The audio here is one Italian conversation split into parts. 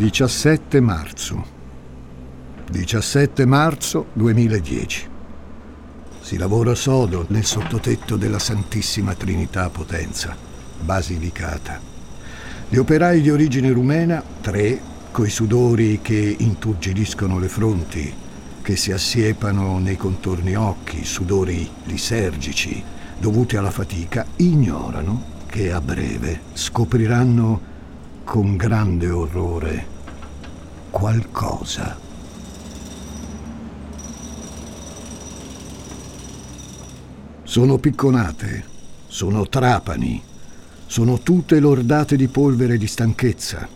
17 marzo. 17 marzo 2010. Si lavora sodo nel sottotetto della Santissima Trinità Potenza, Basilicata. Gli operai di origine rumena, tre, coi sudori che inturgidiscono le fronti, che si assiepano nei contorni occhi, sudori lisergici, dovuti alla fatica, ignorano che a breve scopriranno con grande orrore qualcosa. Sono picconate, sono trapani, sono tutte lordate di polvere e di stanchezza.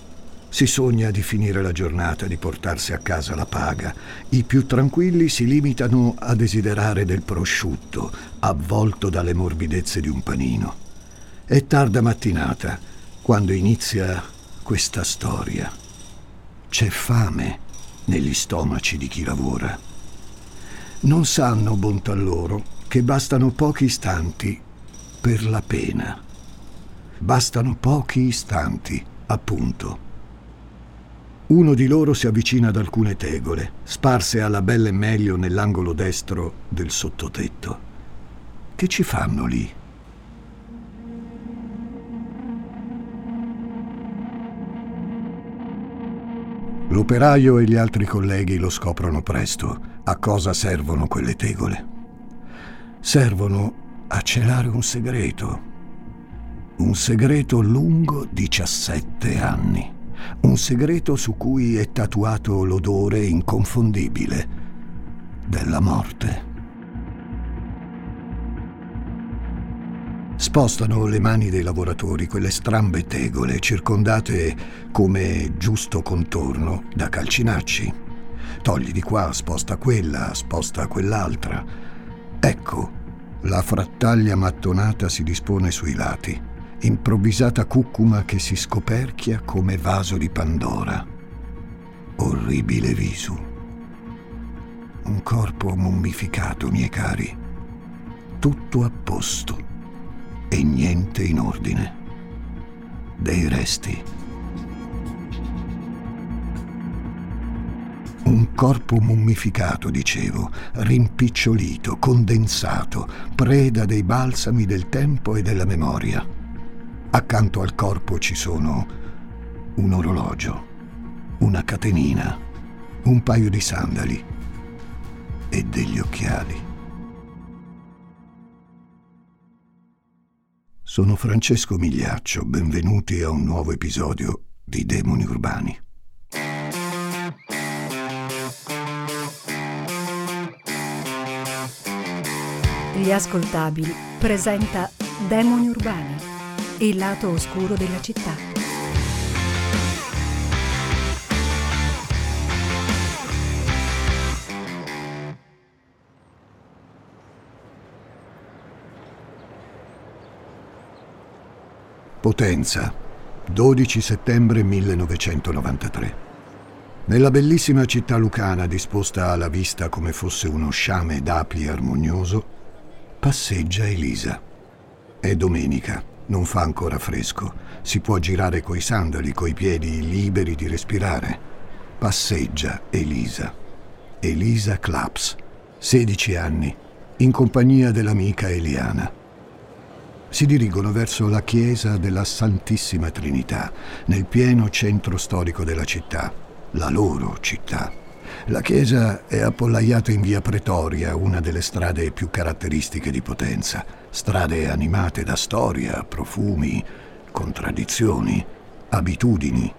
Si sogna di finire la giornata, di portarsi a casa la paga. I più tranquilli si limitano a desiderare del prosciutto, avvolto dalle morbidezze di un panino. È tarda mattinata quando inizia questa storia. C'è fame negli stomaci di chi lavora. Non sanno, bontà loro, che bastano pochi istanti per la pena. Bastano pochi istanti, appunto. Uno di loro si avvicina ad alcune tegole, sparse alla bella e meglio nell'angolo destro del sottotetto. Che ci fanno lì? L'operaio e gli altri colleghi lo scoprono presto. A cosa servono quelle tegole? servono a celare un segreto. Un segreto lungo 17 anni. Un segreto su cui è tatuato l'odore inconfondibile della morte. Spostano le mani dei lavoratori quelle strambe tegole circondate come giusto contorno da calcinacci. Togli di qua, sposta quella, sposta quell'altra Ecco, la frattaglia mattonata si dispone sui lati, improvvisata cucuma che si scoperchia come vaso di Pandora. Orribile viso. Un corpo mummificato, miei cari. Tutto a posto e niente in ordine. Dei resti. Un corpo mummificato, dicevo, rimpicciolito, condensato, preda dei balsami del tempo e della memoria. Accanto al corpo ci sono un orologio, una catenina, un paio di sandali e degli occhiali. Sono Francesco Migliaccio, benvenuti a un nuovo episodio di Demoni Urbani. Gli ascoltabili presenta Demoni Urbani, il lato oscuro della città. Potenza, 12 settembre 1993. Nella bellissima città lucana disposta alla vista come fosse uno sciame d'api armonioso, Passeggia Elisa. È domenica, non fa ancora fresco. Si può girare coi sandali, coi piedi liberi di respirare. Passeggia Elisa. Elisa Claps, 16 anni, in compagnia dell'amica Eliana. Si dirigono verso la chiesa della Santissima Trinità, nel pieno centro storico della città, la loro città. La chiesa è appollaiata in via Pretoria, una delle strade più caratteristiche di Potenza. Strade animate da storia, profumi, contraddizioni, abitudini.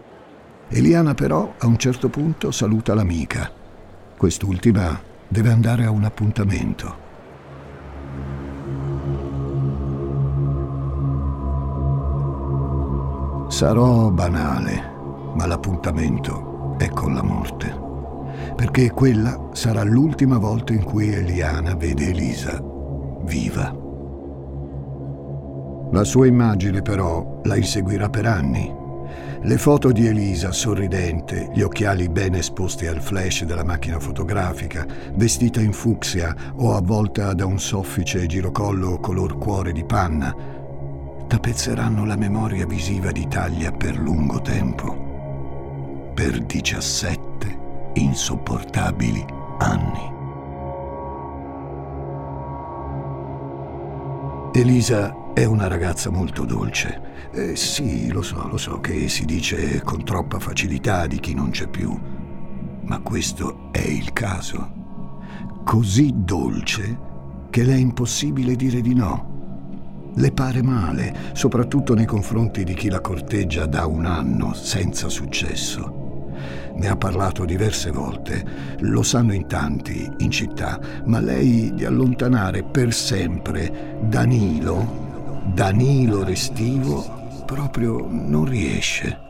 Eliana però a un certo punto saluta l'amica. Quest'ultima deve andare a un appuntamento. Sarò banale, ma l'appuntamento è con la morte perché quella sarà l'ultima volta in cui Eliana vede Elisa viva. La sua immagine però la inseguirà per anni. Le foto di Elisa sorridente, gli occhiali ben esposti al flash della macchina fotografica, vestita in fucsia o avvolta da un soffice girocollo color cuore di panna, tapezzeranno la memoria visiva d'Italia per lungo tempo. per 17 insopportabili anni. Elisa è una ragazza molto dolce. Eh, sì, lo so, lo so che si dice con troppa facilità di chi non c'è più, ma questo è il caso. Così dolce che le è impossibile dire di no. Le pare male, soprattutto nei confronti di chi la corteggia da un anno senza successo. Ne ha parlato diverse volte, lo sanno in tanti in città, ma lei di allontanare per sempre Danilo, Danilo Restivo, proprio non riesce.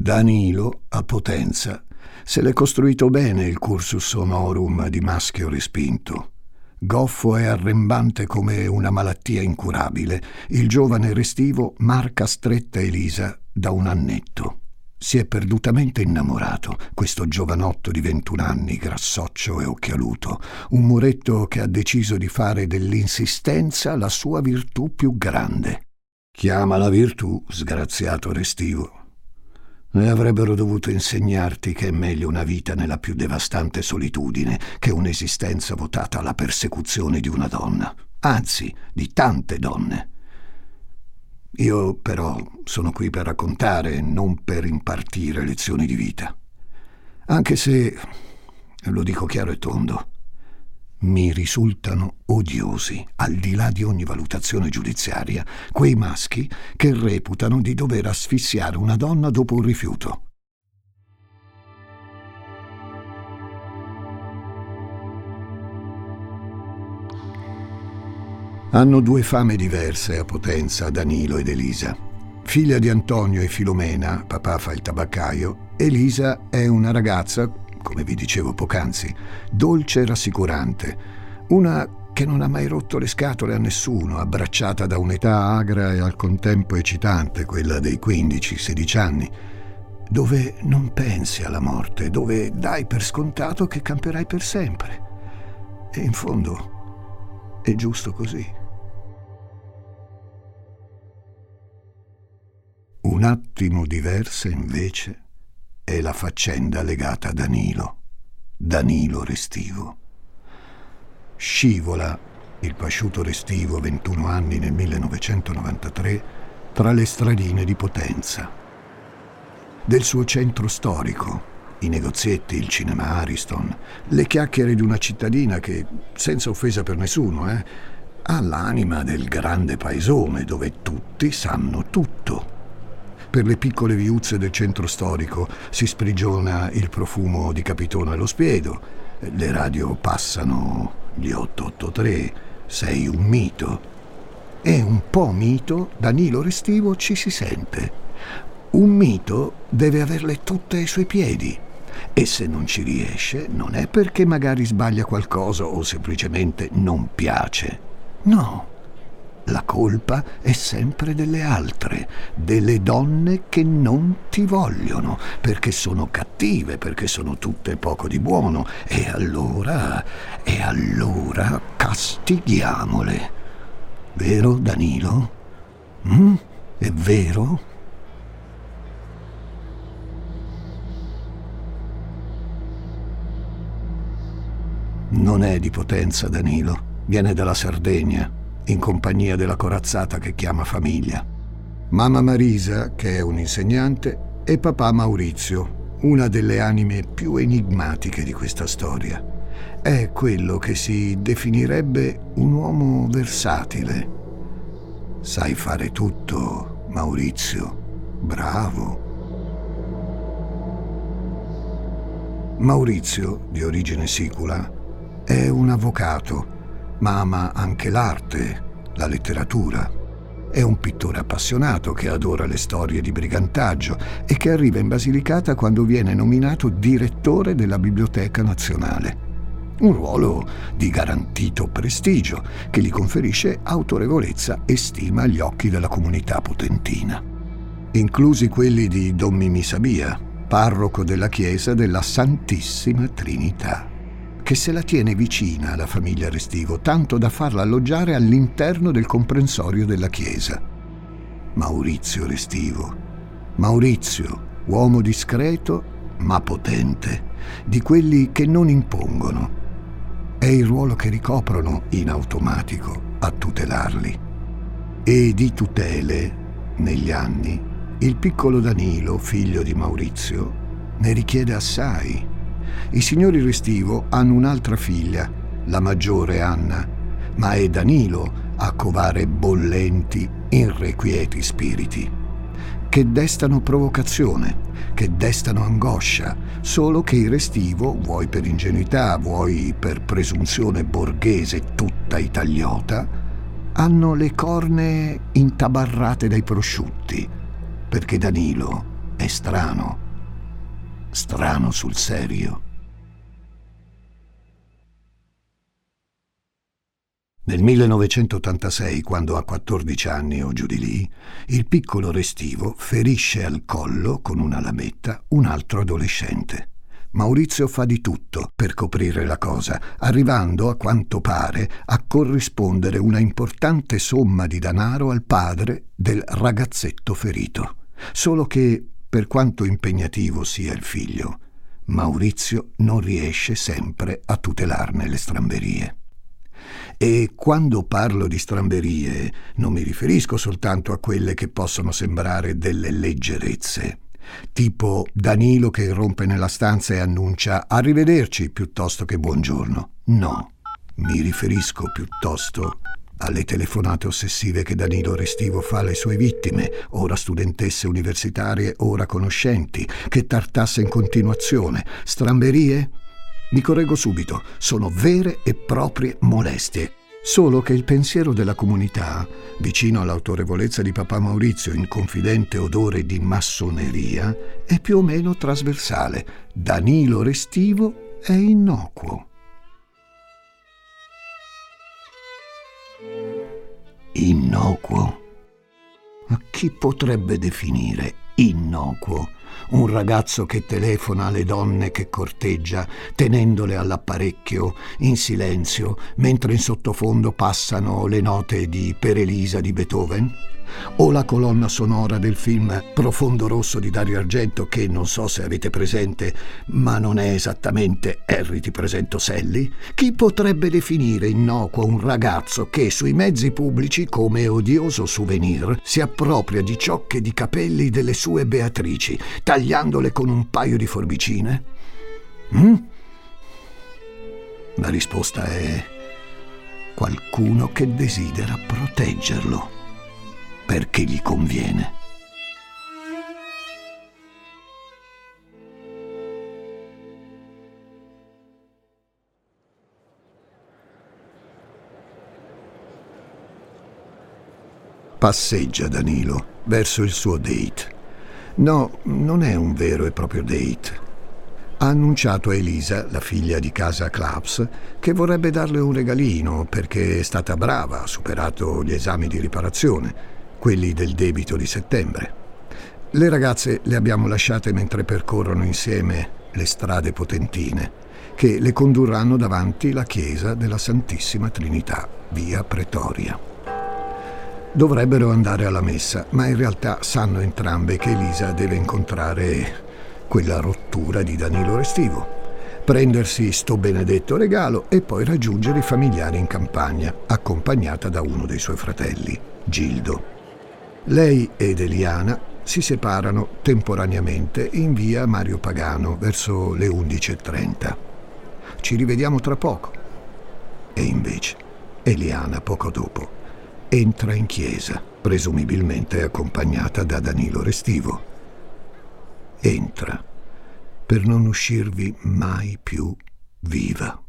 Danilo, a Potenza, se l'è costruito bene il cursus honorum di maschio respinto. Goffo e arrembante come una malattia incurabile, il giovane restivo marca stretta Elisa da un annetto. Si è perdutamente innamorato, questo giovanotto di 21 anni, grassoccio e occhialuto, un muretto che ha deciso di fare dell'insistenza la sua virtù più grande. Chiama la virtù, sgraziato restivo, e avrebbero dovuto insegnarti che è meglio una vita nella più devastante solitudine che un'esistenza votata alla persecuzione di una donna, anzi di tante donne. Io però sono qui per raccontare, non per impartire lezioni di vita. Anche se, lo dico chiaro e tondo, mi risultano odiosi, al di là di ogni valutazione giudiziaria, quei maschi che reputano di dover asfissiare una donna dopo un rifiuto. Hanno due fame diverse a Potenza, Danilo ed Elisa. Figlia di Antonio e Filomena, papà fa il tabaccaio, Elisa è una ragazza come vi dicevo poc'anzi, dolce e rassicurante, una che non ha mai rotto le scatole a nessuno, abbracciata da un'età agra e al contempo eccitante, quella dei 15-16 anni, dove non pensi alla morte, dove dai per scontato che camperai per sempre. E in fondo è giusto così. Un attimo diversa invece è la faccenda legata a Danilo, Danilo Restivo. Scivola, il pasciuto Restivo, 21 anni nel 1993, tra le stradine di Potenza. Del suo centro storico, i negozietti, il cinema Ariston, le chiacchiere di una cittadina che, senza offesa per nessuno, eh, ha l'anima del grande paesone dove tutti sanno tutto per le piccole viuzze del centro storico si sprigiona il profumo di Capitone allo spiedo. Le radio passano gli 883, sei un mito. E un po' mito, Danilo Restivo ci si sente. Un mito deve averle tutte ai suoi piedi. E se non ci riesce, non è perché magari sbaglia qualcosa o semplicemente non piace. No la colpa è sempre delle altre, delle donne che non ti vogliono, perché sono cattive, perché sono tutte poco di buono. E allora, e allora castighiamole. Vero, Danilo? Mm? È vero? Non è di potenza, Danilo. Viene dalla Sardegna in compagnia della corazzata che chiama famiglia. Mamma Marisa, che è un insegnante, e papà Maurizio, una delle anime più enigmatiche di questa storia. È quello che si definirebbe un uomo versatile. Sai fare tutto, Maurizio. Bravo. Maurizio, di origine sicula, è un avvocato ma ama anche l'arte, la letteratura. È un pittore appassionato che adora le storie di brigantaggio e che arriva in Basilicata quando viene nominato direttore della Biblioteca Nazionale. Un ruolo di garantito prestigio che gli conferisce autorevolezza e stima agli occhi della comunità potentina, inclusi quelli di Don Mimi Sabia, parroco della chiesa della Santissima Trinità che se la tiene vicina alla famiglia Restivo, tanto da farla alloggiare all'interno del comprensorio della chiesa. Maurizio Restivo. Maurizio, uomo discreto ma potente, di quelli che non impongono. È il ruolo che ricoprono in automatico a tutelarli. E di tutele, negli anni, il piccolo Danilo, figlio di Maurizio, ne richiede assai. I signori Restivo hanno un'altra figlia, la maggiore Anna, ma è Danilo a covare bollenti, irrequieti spiriti, che destano provocazione, che destano angoscia, solo che il Restivo, vuoi per ingenuità, vuoi per presunzione borghese tutta italiota, hanno le corne intabarrate dai prosciutti, perché Danilo è strano strano sul serio. Nel 1986, quando ha 14 anni o giù di lì, il piccolo Restivo ferisce al collo con una lametta un altro adolescente. Maurizio fa di tutto per coprire la cosa, arrivando, a quanto pare, a corrispondere una importante somma di denaro al padre del ragazzetto ferito. Solo che per quanto impegnativo sia il figlio, Maurizio non riesce sempre a tutelarne le stramberie. E quando parlo di stramberie non mi riferisco soltanto a quelle che possono sembrare delle leggerezze, tipo Danilo che irrompe nella stanza e annuncia arrivederci piuttosto che buongiorno. No, mi riferisco piuttosto alle telefonate ossessive che Danilo Restivo fa alle sue vittime, ora studentesse universitarie, ora conoscenti, che tartasse in continuazione. Stramberie? Mi correggo subito, sono vere e proprie molestie. Solo che il pensiero della comunità, vicino all'autorevolezza di papà Maurizio in confidente odore di massoneria, è più o meno trasversale. Danilo Restivo è innocuo. Innocuo? Ma chi potrebbe definire innocuo un ragazzo che telefona alle donne che corteggia, tenendole all'apparecchio, in silenzio, mentre in sottofondo passano le note di Per Elisa di Beethoven? O la colonna sonora del film Profondo Rosso di Dario Argento che non so se avete presente, ma non è esattamente Harry ti presento Sally? Chi potrebbe definire innocuo un ragazzo che sui mezzi pubblici come odioso souvenir si appropria di ciocche di capelli delle sue Beatrici, tagliandole con un paio di forbicine? Mm? La risposta è qualcuno che desidera proteggerlo perché gli conviene. Passeggia Danilo verso il suo date. No, non è un vero e proprio date. Ha annunciato a Elisa, la figlia di casa Claps, che vorrebbe darle un regalino perché è stata brava, ha superato gli esami di riparazione quelli del debito di settembre. Le ragazze le abbiamo lasciate mentre percorrono insieme le strade potentine, che le condurranno davanti la chiesa della Santissima Trinità, via Pretoria. Dovrebbero andare alla messa, ma in realtà sanno entrambe che Elisa deve incontrare quella rottura di Danilo Restivo, prendersi sto benedetto regalo e poi raggiungere i familiari in campagna, accompagnata da uno dei suoi fratelli, Gildo. Lei ed Eliana si separano temporaneamente in via Mario Pagano verso le 11.30. Ci rivediamo tra poco. E invece Eliana poco dopo entra in chiesa, presumibilmente accompagnata da Danilo Restivo. Entra per non uscirvi mai più viva.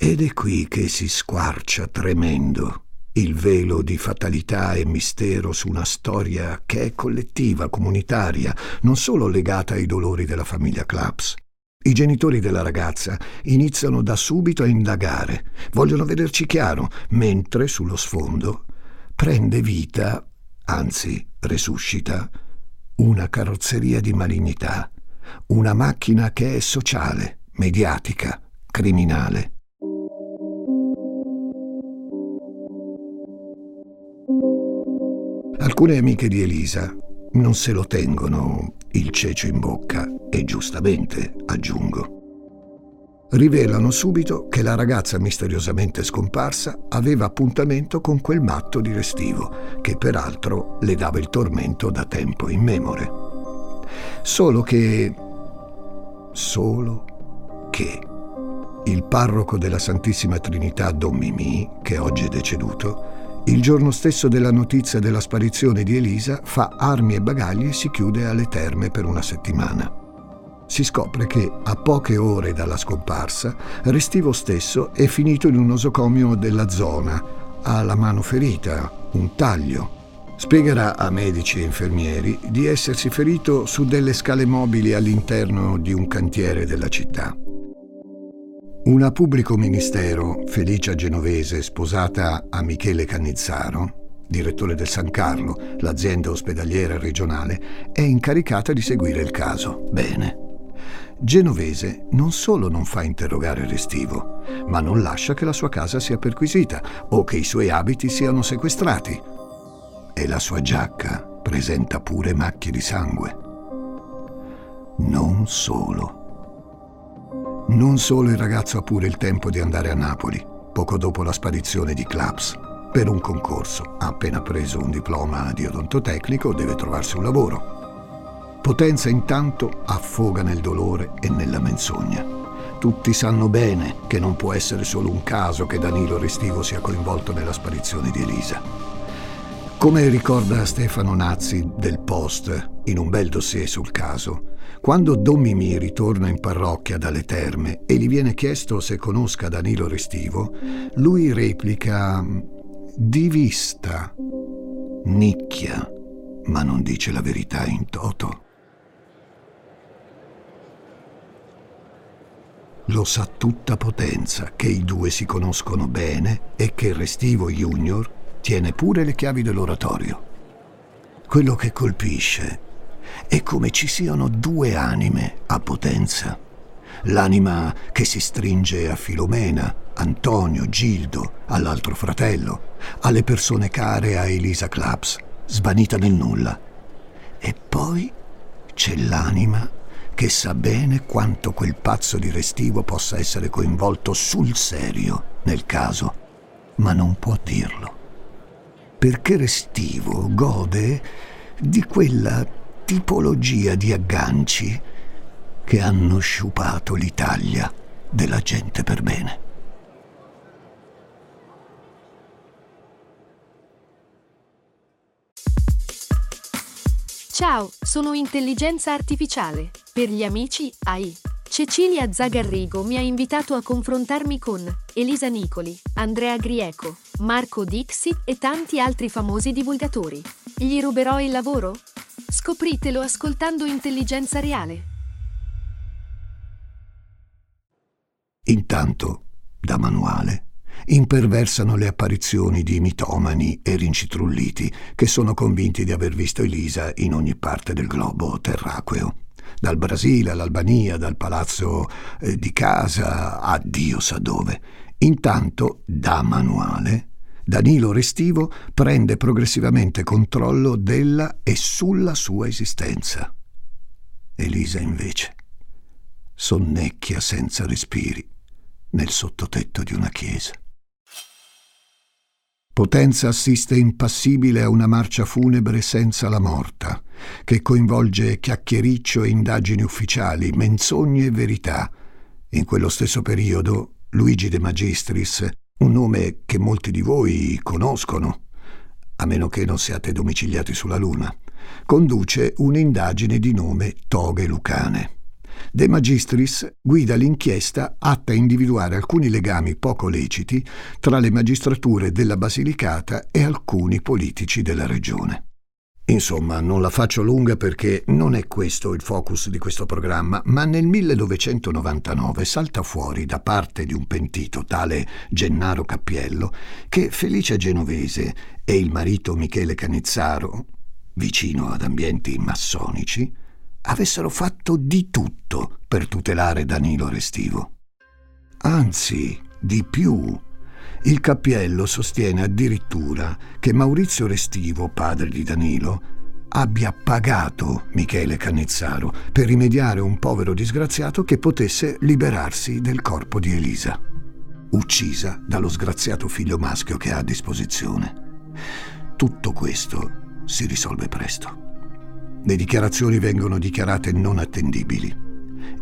Ed è qui che si squarcia tremendo il velo di fatalità e mistero su una storia che è collettiva, comunitaria, non solo legata ai dolori della famiglia Claps. I genitori della ragazza iniziano da subito a indagare, vogliono vederci chiaro, mentre sullo sfondo prende vita, anzi resuscita, una carrozzeria di malignità, una macchina che è sociale, mediatica, criminale Alcune amiche di Elisa non se lo tengono il cecio in bocca e giustamente, aggiungo. Rivelano subito che la ragazza misteriosamente scomparsa aveva appuntamento con quel matto di Restivo, che peraltro le dava il tormento da tempo immemore. Solo che... solo che... Il parroco della Santissima Trinità Don Mimì, che oggi è deceduto, il giorno stesso della notizia della sparizione di Elisa fa armi e bagagli e si chiude alle terme per una settimana. Si scopre che, a poche ore dalla scomparsa, Restivo stesso è finito in un nosocomio della zona, ha la mano ferita, un taglio. Spiegherà a medici e infermieri di essersi ferito su delle scale mobili all'interno di un cantiere della città. Una pubblico ministero, Felicia Genovese, sposata a Michele Cannizzaro, direttore del San Carlo, l'azienda ospedaliera regionale, è incaricata di seguire il caso. Bene. Genovese non solo non fa interrogare Restivo, ma non lascia che la sua casa sia perquisita o che i suoi abiti siano sequestrati. E la sua giacca presenta pure macchie di sangue. Non solo. Non solo il ragazzo ha pure il tempo di andare a Napoli, poco dopo la sparizione di Claps, per un concorso. Ha appena preso un diploma di odontotecnico, deve trovarsi un lavoro. Potenza intanto affoga nel dolore e nella menzogna. Tutti sanno bene che non può essere solo un caso che Danilo Restivo sia coinvolto nella sparizione di Elisa. Come ricorda Stefano Nazzi del Post in un bel dossier sul caso, quando Don Mimì ritorna in parrocchia dalle terme e gli viene chiesto se conosca Danilo Restivo, lui replica di vista, nicchia, ma non dice la verità in toto. Lo sa tutta potenza che i due si conoscono bene e che Restivo Junior tiene pure le chiavi dell'oratorio. Quello che colpisce è come ci siano due anime a potenza. L'anima che si stringe a Filomena, Antonio, Gildo, all'altro fratello, alle persone care a Elisa Claps, svanita nel nulla. E poi c'è l'anima che sa bene quanto quel pazzo di Restivo possa essere coinvolto sul serio nel caso, ma non può dirlo. Perché Restivo gode di quella tipologia di agganci che hanno sciupato l'Italia della gente per bene. Ciao, sono intelligenza artificiale. Per gli amici AI. Cecilia Zagarrigo mi ha invitato a confrontarmi con Elisa Nicoli, Andrea Grieco, Marco Dixi e tanti altri famosi divulgatori. Gli ruberò il lavoro? Scopritelo ascoltando Intelligenza Reale. Intanto, da manuale, imperversano le apparizioni di mitomani e rincitrulliti che sono convinti di aver visto Elisa in ogni parte del globo terraqueo. Dal Brasile all'Albania, dal palazzo eh, di casa a Dio sa dove. Intanto, da manuale, Danilo Restivo prende progressivamente controllo della e sulla sua esistenza. Elisa invece sonnecchia senza respiri nel sottotetto di una chiesa. Potenza assiste impassibile a una marcia funebre senza la morta, che coinvolge chiacchiericcio e indagini ufficiali, menzogne e verità. In quello stesso periodo Luigi De Magistris un nome che molti di voi conoscono, a meno che non siate domiciliati sulla Luna, conduce un'indagine di nome Toghe Lucane. De Magistris guida l'inchiesta atta a individuare alcuni legami poco leciti tra le magistrature della Basilicata e alcuni politici della regione. Insomma, non la faccio lunga perché non è questo il focus di questo programma, ma nel 1999 salta fuori da parte di un pentito, tale Gennaro Cappiello, che Felice Genovese e il marito Michele Canizzaro, vicino ad ambienti massonici, avessero fatto di tutto per tutelare Danilo Restivo. Anzi, di più, Il Cappiello sostiene addirittura che Maurizio Restivo, padre di Danilo, abbia pagato Michele Cannizzaro per rimediare un povero disgraziato che potesse liberarsi del corpo di Elisa, uccisa dallo sgraziato figlio maschio che ha a disposizione. Tutto questo si risolve presto. Le dichiarazioni vengono dichiarate non attendibili.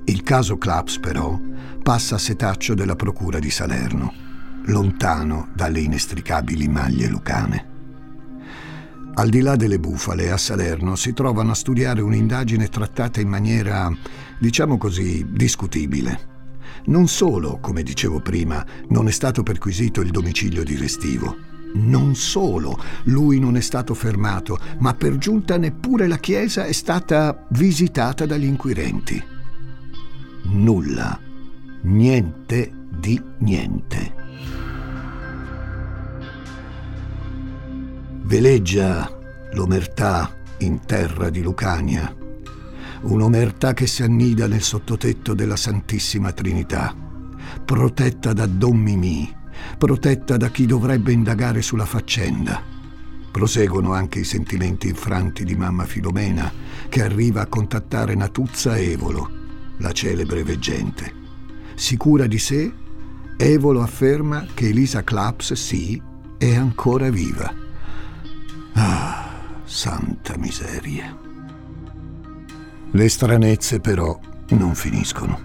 Il caso Claps, però, passa a setaccio della Procura di Salerno, lontano dalle inestricabili maglie lucane. Al di là delle bufale, a Salerno si trovano a studiare un'indagine trattata in maniera, diciamo così, discutibile. Non solo, come dicevo prima, non è stato perquisito il domicilio di Restivo. Non solo, lui non è stato fermato, ma per giunta neppure la chiesa è stata visitata dagli inquirenti. Nulla, niente di niente. Veleggia l'omertà in terra di Lucania, un'omertà che si annida nel sottotetto della Santissima Trinità, protetta da Don Mimì, protetta da chi dovrebbe indagare sulla faccenda. Proseguono anche i sentimenti infranti di mamma Filomena, che arriva a contattare Natuzza Evolo, la celebre veggente. Sicura di sé, Evolo afferma che Elisa Claps, sì, è ancora viva. Ah, santa miseria. Le stranezze però non finiscono.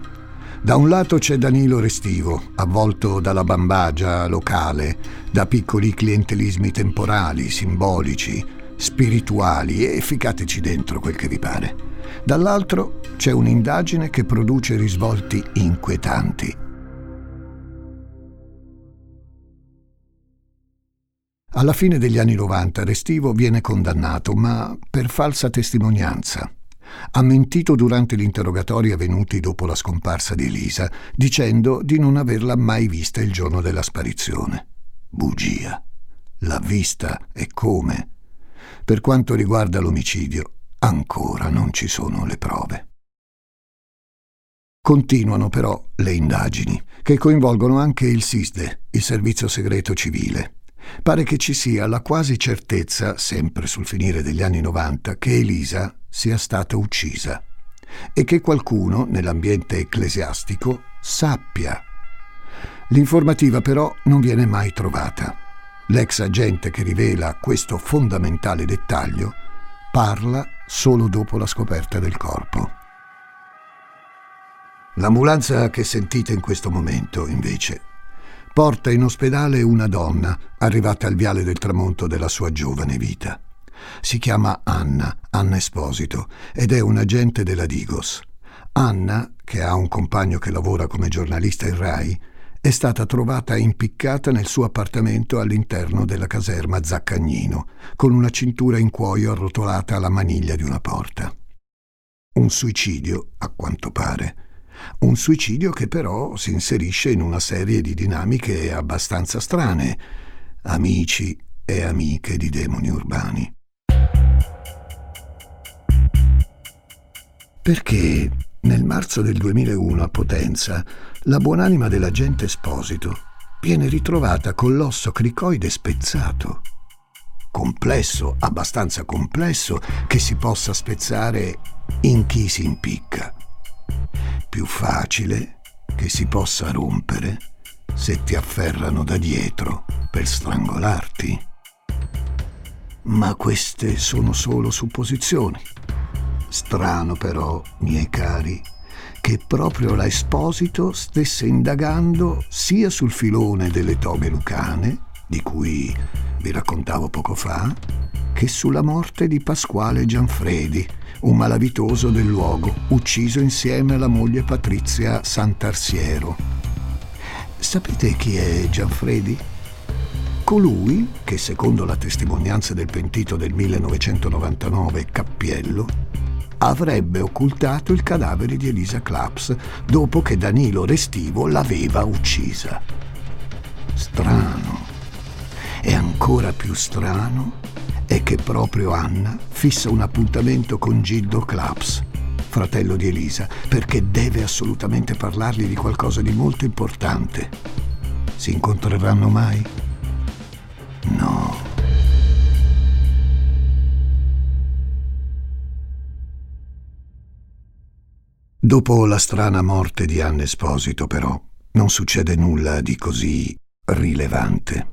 Da un lato c'è Danilo Restivo, avvolto dalla bambagia locale, da piccoli clientelismi temporali, simbolici, spirituali e ficateci dentro quel che vi pare. Dall'altro c'è un'indagine che produce risvolti inquietanti Alla fine degli anni 90 Restivo viene condannato, ma per falsa testimonianza. Ha mentito durante gli interrogatori avvenuti dopo la scomparsa di Elisa, dicendo di non averla mai vista il giorno della sparizione. Bugia. L'ha vista e come. Per quanto riguarda l'omicidio, ancora non ci sono le prove. Continuano però le indagini, che coinvolgono anche il SISDE, il Servizio Segreto Civile, Pare che ci sia la quasi certezza, sempre sul finire degli anni 90, che Elisa sia stata uccisa e che qualcuno nell'ambiente ecclesiastico sappia. L'informativa però non viene mai trovata. L'ex agente che rivela questo fondamentale dettaglio parla solo dopo la scoperta del corpo. L'ambulanza che sentite in questo momento, invece, porta in ospedale una donna arrivata al viale del tramonto della sua giovane vita. Si chiama Anna, Anna Esposito, ed è un agente della Digos. Anna, che ha un compagno che lavora come giornalista in RAI, è stata trovata impiccata nel suo appartamento all'interno della caserma Zaccagnino, con una cintura in cuoio arrotolata alla maniglia di una porta. Un suicidio, a quanto pare. Un suicidio che però si inserisce in una serie di dinamiche abbastanza strane, amici e amiche di demoni urbani. Perché nel marzo del 2001 a Potenza la buonanima dell'agente Esposito viene ritrovata con l'osso cricoide spezzato. Complesso, abbastanza complesso, che si possa spezzare in chi si impicca più facile che si possa rompere se ti afferrano da dietro per strangolarti. Ma queste sono solo supposizioni. Strano però, miei cari, che proprio la Esposito stesse indagando sia sul filone delle toghe lucane, di cui vi raccontavo poco fa, che sulla morte di Pasquale Gianfredi, un malavitoso del luogo, ucciso insieme alla moglie Patrizia Sant'Arsiero. Sapete chi è Gianfredi? Colui che, secondo la testimonianza del pentito del 1999, Cappiello, avrebbe occultato il cadavere di Elisa Claps dopo che Danilo Restivo l'aveva uccisa. Strano. E ancora più strano è che proprio Anna fissa un appuntamento con Gildo Claps, fratello di Elisa, perché deve assolutamente parlargli di qualcosa di molto importante. Si incontreranno mai? No. Dopo la strana morte di Anne Esposito, però, non succede nulla di così rilevante.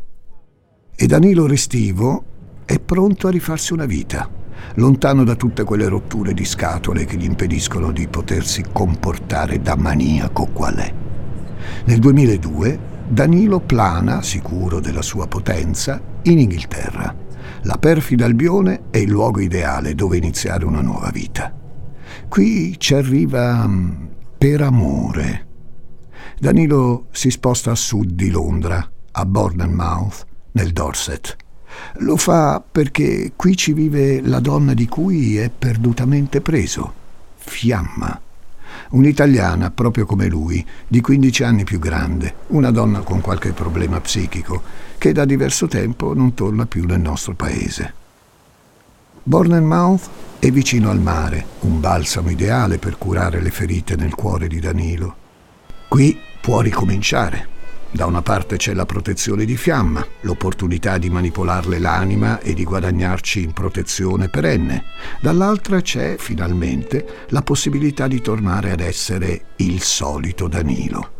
E Danilo Restivo è pronto a rifarsi una vita, lontano da tutte quelle rotture di scatole che gli impediscono di potersi comportare da maniaco qual è. Nel 2002 Danilo plana, sicuro della sua potenza, in Inghilterra. La perfida Albione è il luogo ideale dove iniziare una nuova vita. Qui ci arriva mm, per amore. Danilo si sposta a sud di Londra, a Bournemouth, nel Dorset. Lo fa perché qui ci vive la donna di cui è perdutamente preso, Fiamma un'italiana proprio come lui, di 15 anni più grande, una donna con qualche problema psichico, che da diverso tempo non torna più nel nostro paese. Bournemouth è vicino al mare, un balsamo ideale per curare le ferite nel cuore di Danilo. Qui può ricominciare da una parte c'è la protezione di fiamma, l'opportunità di manipolarle l'anima e di guadagnarci in protezione perenne. Dall'altra c'è, finalmente, la possibilità di tornare ad essere il solito Danilo.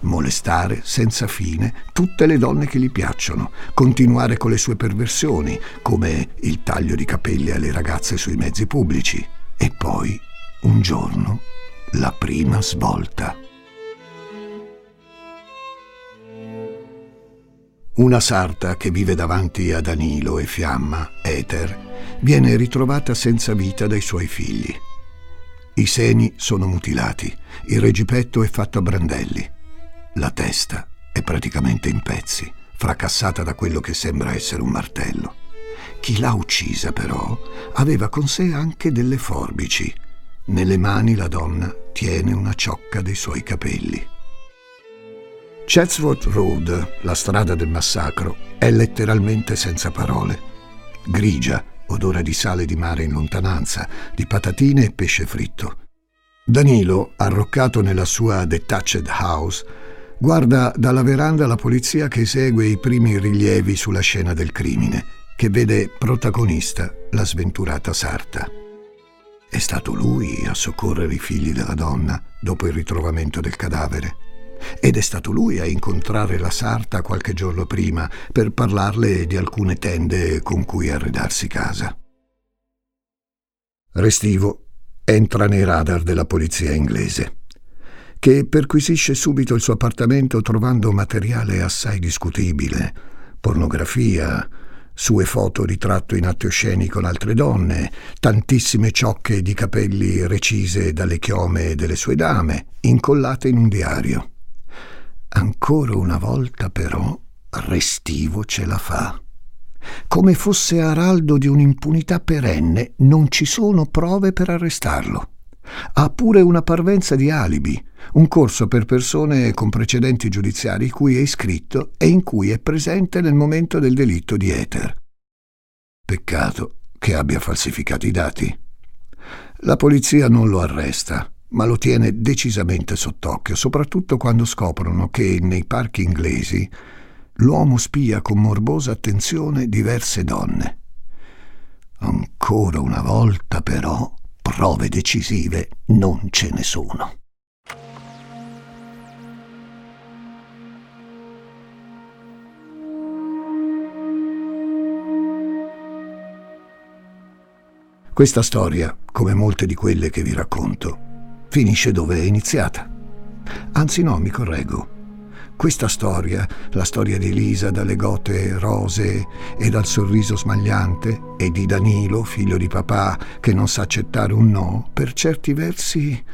Molestare senza fine tutte le donne che gli piacciono, continuare con le sue perversioni, come il taglio di capelli alle ragazze sui mezzi pubblici. E poi, un giorno, la prima svolta. Una sarta che vive davanti a Danilo e Fiamma, Ether, viene ritrovata senza vita dai suoi figli. I seni sono mutilati, il regipetto è fatto a brandelli, la testa è praticamente in pezzi, fracassata da quello che sembra essere un martello. Chi l'ha uccisa, però, aveva con sé anche delle forbici. Nelle mani la donna tiene una ciocca dei suoi capelli. Chatsworth Road, la strada del massacro, è letteralmente senza parole. Grigia, odore di sale di mare in lontananza, di patatine e pesce fritto. Danilo, arroccato nella sua detached house, guarda dalla veranda la polizia che esegue i primi rilievi sulla scena del crimine, che vede protagonista la sventurata sarta. È stato lui a soccorrere i figli della donna dopo il ritrovamento del cadavere ed è stato lui a incontrare la sarta qualche giorno prima per parlarle di alcune tende con cui arredarsi casa. Restivo entra nei radar della polizia inglese, che perquisisce subito il suo appartamento trovando materiale assai discutibile, pornografia, sue foto ritratto in atto sceni con altre donne, tantissime ciocche di capelli recise dalle chiome delle sue dame, incollate in un diario. Ancora una volta però Restivo ce la fa. Come fosse araldo di un'impunità perenne, non ci sono prove per arrestarlo. Ha pure una parvenza di alibi, un corso per persone con precedenti giudiziari cui è iscritto e in cui è presente nel momento del delitto di Ether. Peccato che abbia falsificato i dati. La polizia non lo arresta, ma lo tiene decisamente sott'occhio, soprattutto quando scoprono che nei parchi inglesi l'uomo spia con morbosa attenzione diverse donne. Ancora una volta, però, prove decisive non ce ne sono. Questa storia, come molte di quelle che vi racconto, finisce dove è iniziata. Anzi no, mi correggo. Questa storia, la storia di Elisa dalle gote rosee e dal sorriso smagliante, e di Danilo, figlio di papà, che non sa accettare un no, per certi versi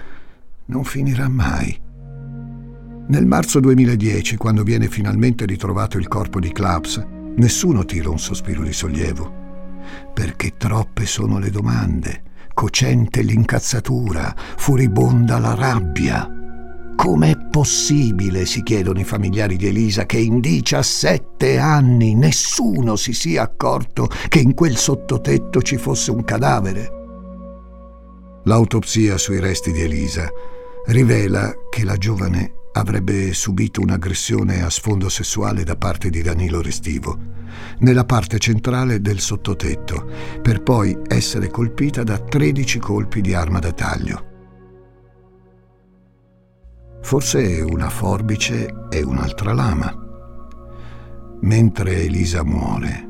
non finirà mai. Nel marzo 2010, quando viene finalmente ritrovato il corpo di Claps, nessuno tira un sospiro di sollievo, perché troppe sono le domande cocente l'incazzatura, furibonda la rabbia. Com'è possibile, si chiedono i familiari di Elisa, che in 17 anni nessuno si sia accorto che in quel sottotetto ci fosse un cadavere? L'autopsia sui resti di Elisa rivela che la giovane avrebbe subito un'aggressione a sfondo sessuale da parte di Danilo Restivo, nella parte centrale del sottotetto, per poi essere colpita da 13 colpi di arma da taglio. Forse una forbice e un'altra lama. Mentre Elisa muore,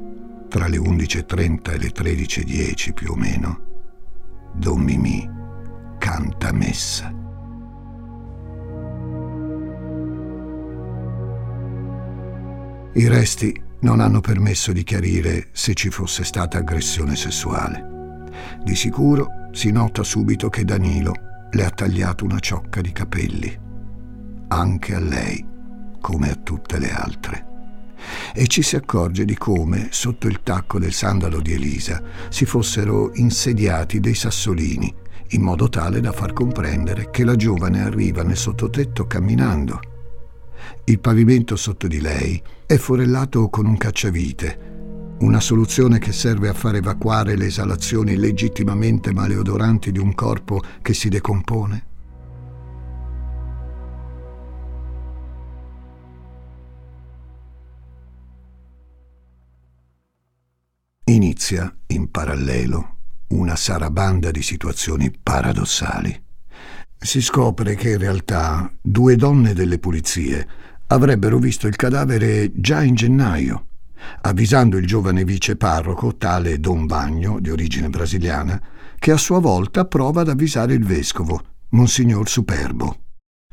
tra le 11.30 e le 13.10 più o meno, Don Mimì canta messa. I resti non hanno permesso di chiarire se ci fosse stata aggressione sessuale. Di sicuro si nota subito che Danilo le ha tagliato una ciocca di capelli, anche a lei, come a tutte le altre. E ci si accorge di come, sotto il tacco del sandalo di Elisa, si fossero insediati dei sassolini, in modo tale da far comprendere che la giovane arriva nel sottotetto camminando il pavimento sotto di lei è forellato con un cacciavite, una soluzione che serve a far evacuare le esalazioni legittimamente maleodoranti di un corpo che si decompone. Inizia, in parallelo, una sarabanda di situazioni paradossali si scopre che in realtà due donne delle pulizie avrebbero visto il cadavere già in gennaio, avvisando il giovane vice parroco, tale Don Bagno, di origine brasiliana, che a sua volta prova ad avvisare il vescovo, Monsignor Superbo.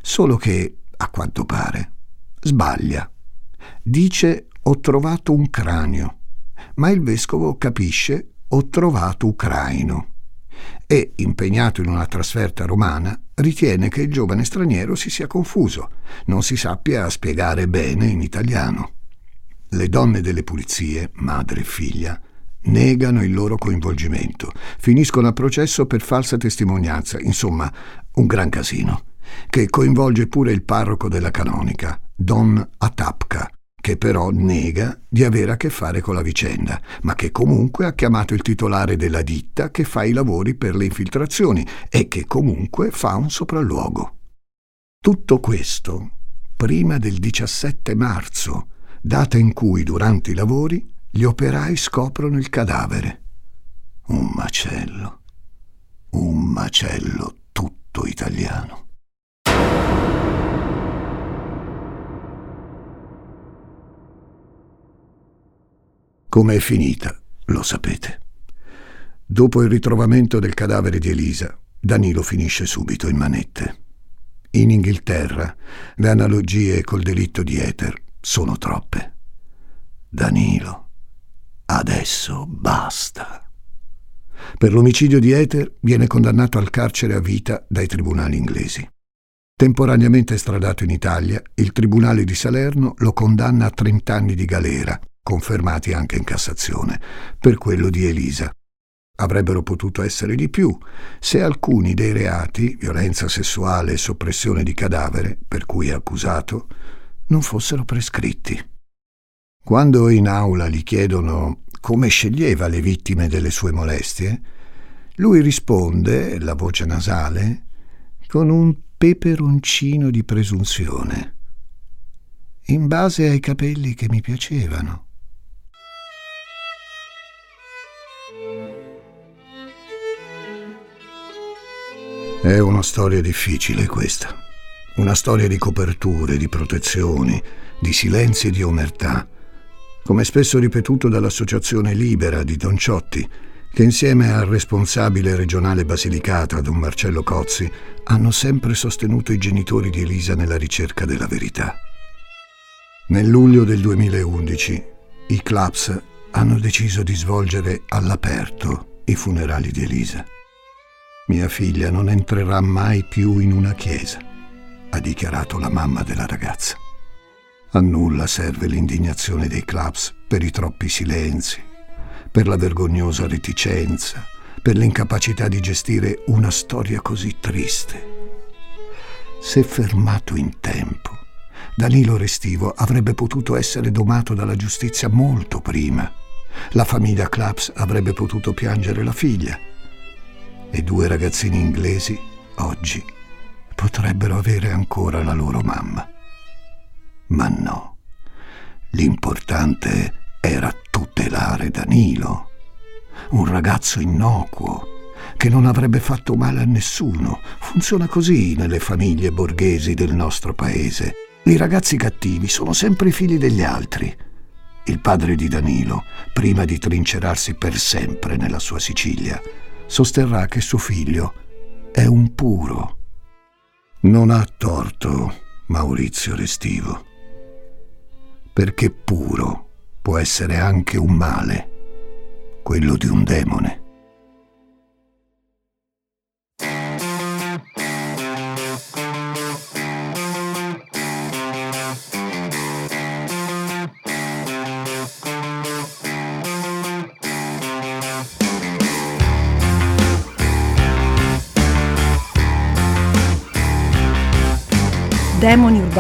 Solo che, a quanto pare, sbaglia. Dice ho trovato un cranio, ma il vescovo capisce ho trovato ucraino e, impegnato in una trasferta romana, ritiene che il giovane straniero si sia confuso, non si sappia spiegare bene in italiano. Le donne delle pulizie, madre e figlia, negano il loro coinvolgimento, finiscono a processo per falsa testimonianza, insomma, un gran casino, che coinvolge pure il parroco della canonica, Don Atapka, che però nega di avere a che fare con la vicenda, ma che comunque ha chiamato il titolare della ditta che fa i lavori per le infiltrazioni e che comunque fa un sopralluogo. Tutto questo prima del 17 marzo, data in cui durante i lavori gli operai scoprono il cadavere. Un macello, un macello tutto italiano. Come è finita, lo sapete. Dopo il ritrovamento del cadavere di Elisa, Danilo finisce subito in manette. In Inghilterra le analogie col delitto di Ether sono troppe. Danilo, adesso basta. Per l'omicidio di Ether viene condannato al carcere a vita dai tribunali inglesi. Temporaneamente estradato in Italia, il Tribunale di Salerno lo condanna a 30 anni di galera confermati anche in Cassazione, per quello di Elisa. Avrebbero potuto essere di più se alcuni dei reati, violenza sessuale e soppressione di cadavere, per cui è accusato, non fossero prescritti. Quando in aula gli chiedono come sceglieva le vittime delle sue molestie, lui risponde, la voce nasale, con un peperoncino di presunzione, in base ai capelli che mi piacevano. È una storia difficile questa. Una storia di coperture, di protezioni, di silenzi e di omertà. Come spesso ripetuto dall'Associazione Libera di Don Ciotti, che insieme al responsabile regionale Basilicata, don Marcello Cozzi, hanno sempre sostenuto i genitori di Elisa nella ricerca della verità. Nel luglio del 2011 i clubs hanno deciso di svolgere all'aperto i funerali di Elisa. Mia figlia non entrerà mai più in una chiesa, ha dichiarato la mamma della ragazza. A nulla serve l'indignazione dei clubs per i troppi silenzi, per la vergognosa reticenza, per l'incapacità di gestire una storia così triste. Se fermato in tempo, Danilo Restivo avrebbe potuto essere domato dalla giustizia molto prima. La famiglia Claps avrebbe potuto piangere la figlia e due ragazzini inglesi oggi potrebbero avere ancora la loro mamma. Ma no, l'importante era tutelare Danilo, un ragazzo innocuo che non avrebbe fatto male a nessuno. Funziona così nelle famiglie borghesi del nostro paese. I ragazzi cattivi sono sempre i figli degli altri. Il padre di Danilo, prima di trincerarsi per sempre nella sua Sicilia, sosterrà che suo figlio è un puro. Non ha torto Maurizio Restivo, perché puro può essere anche un male, quello di un demone.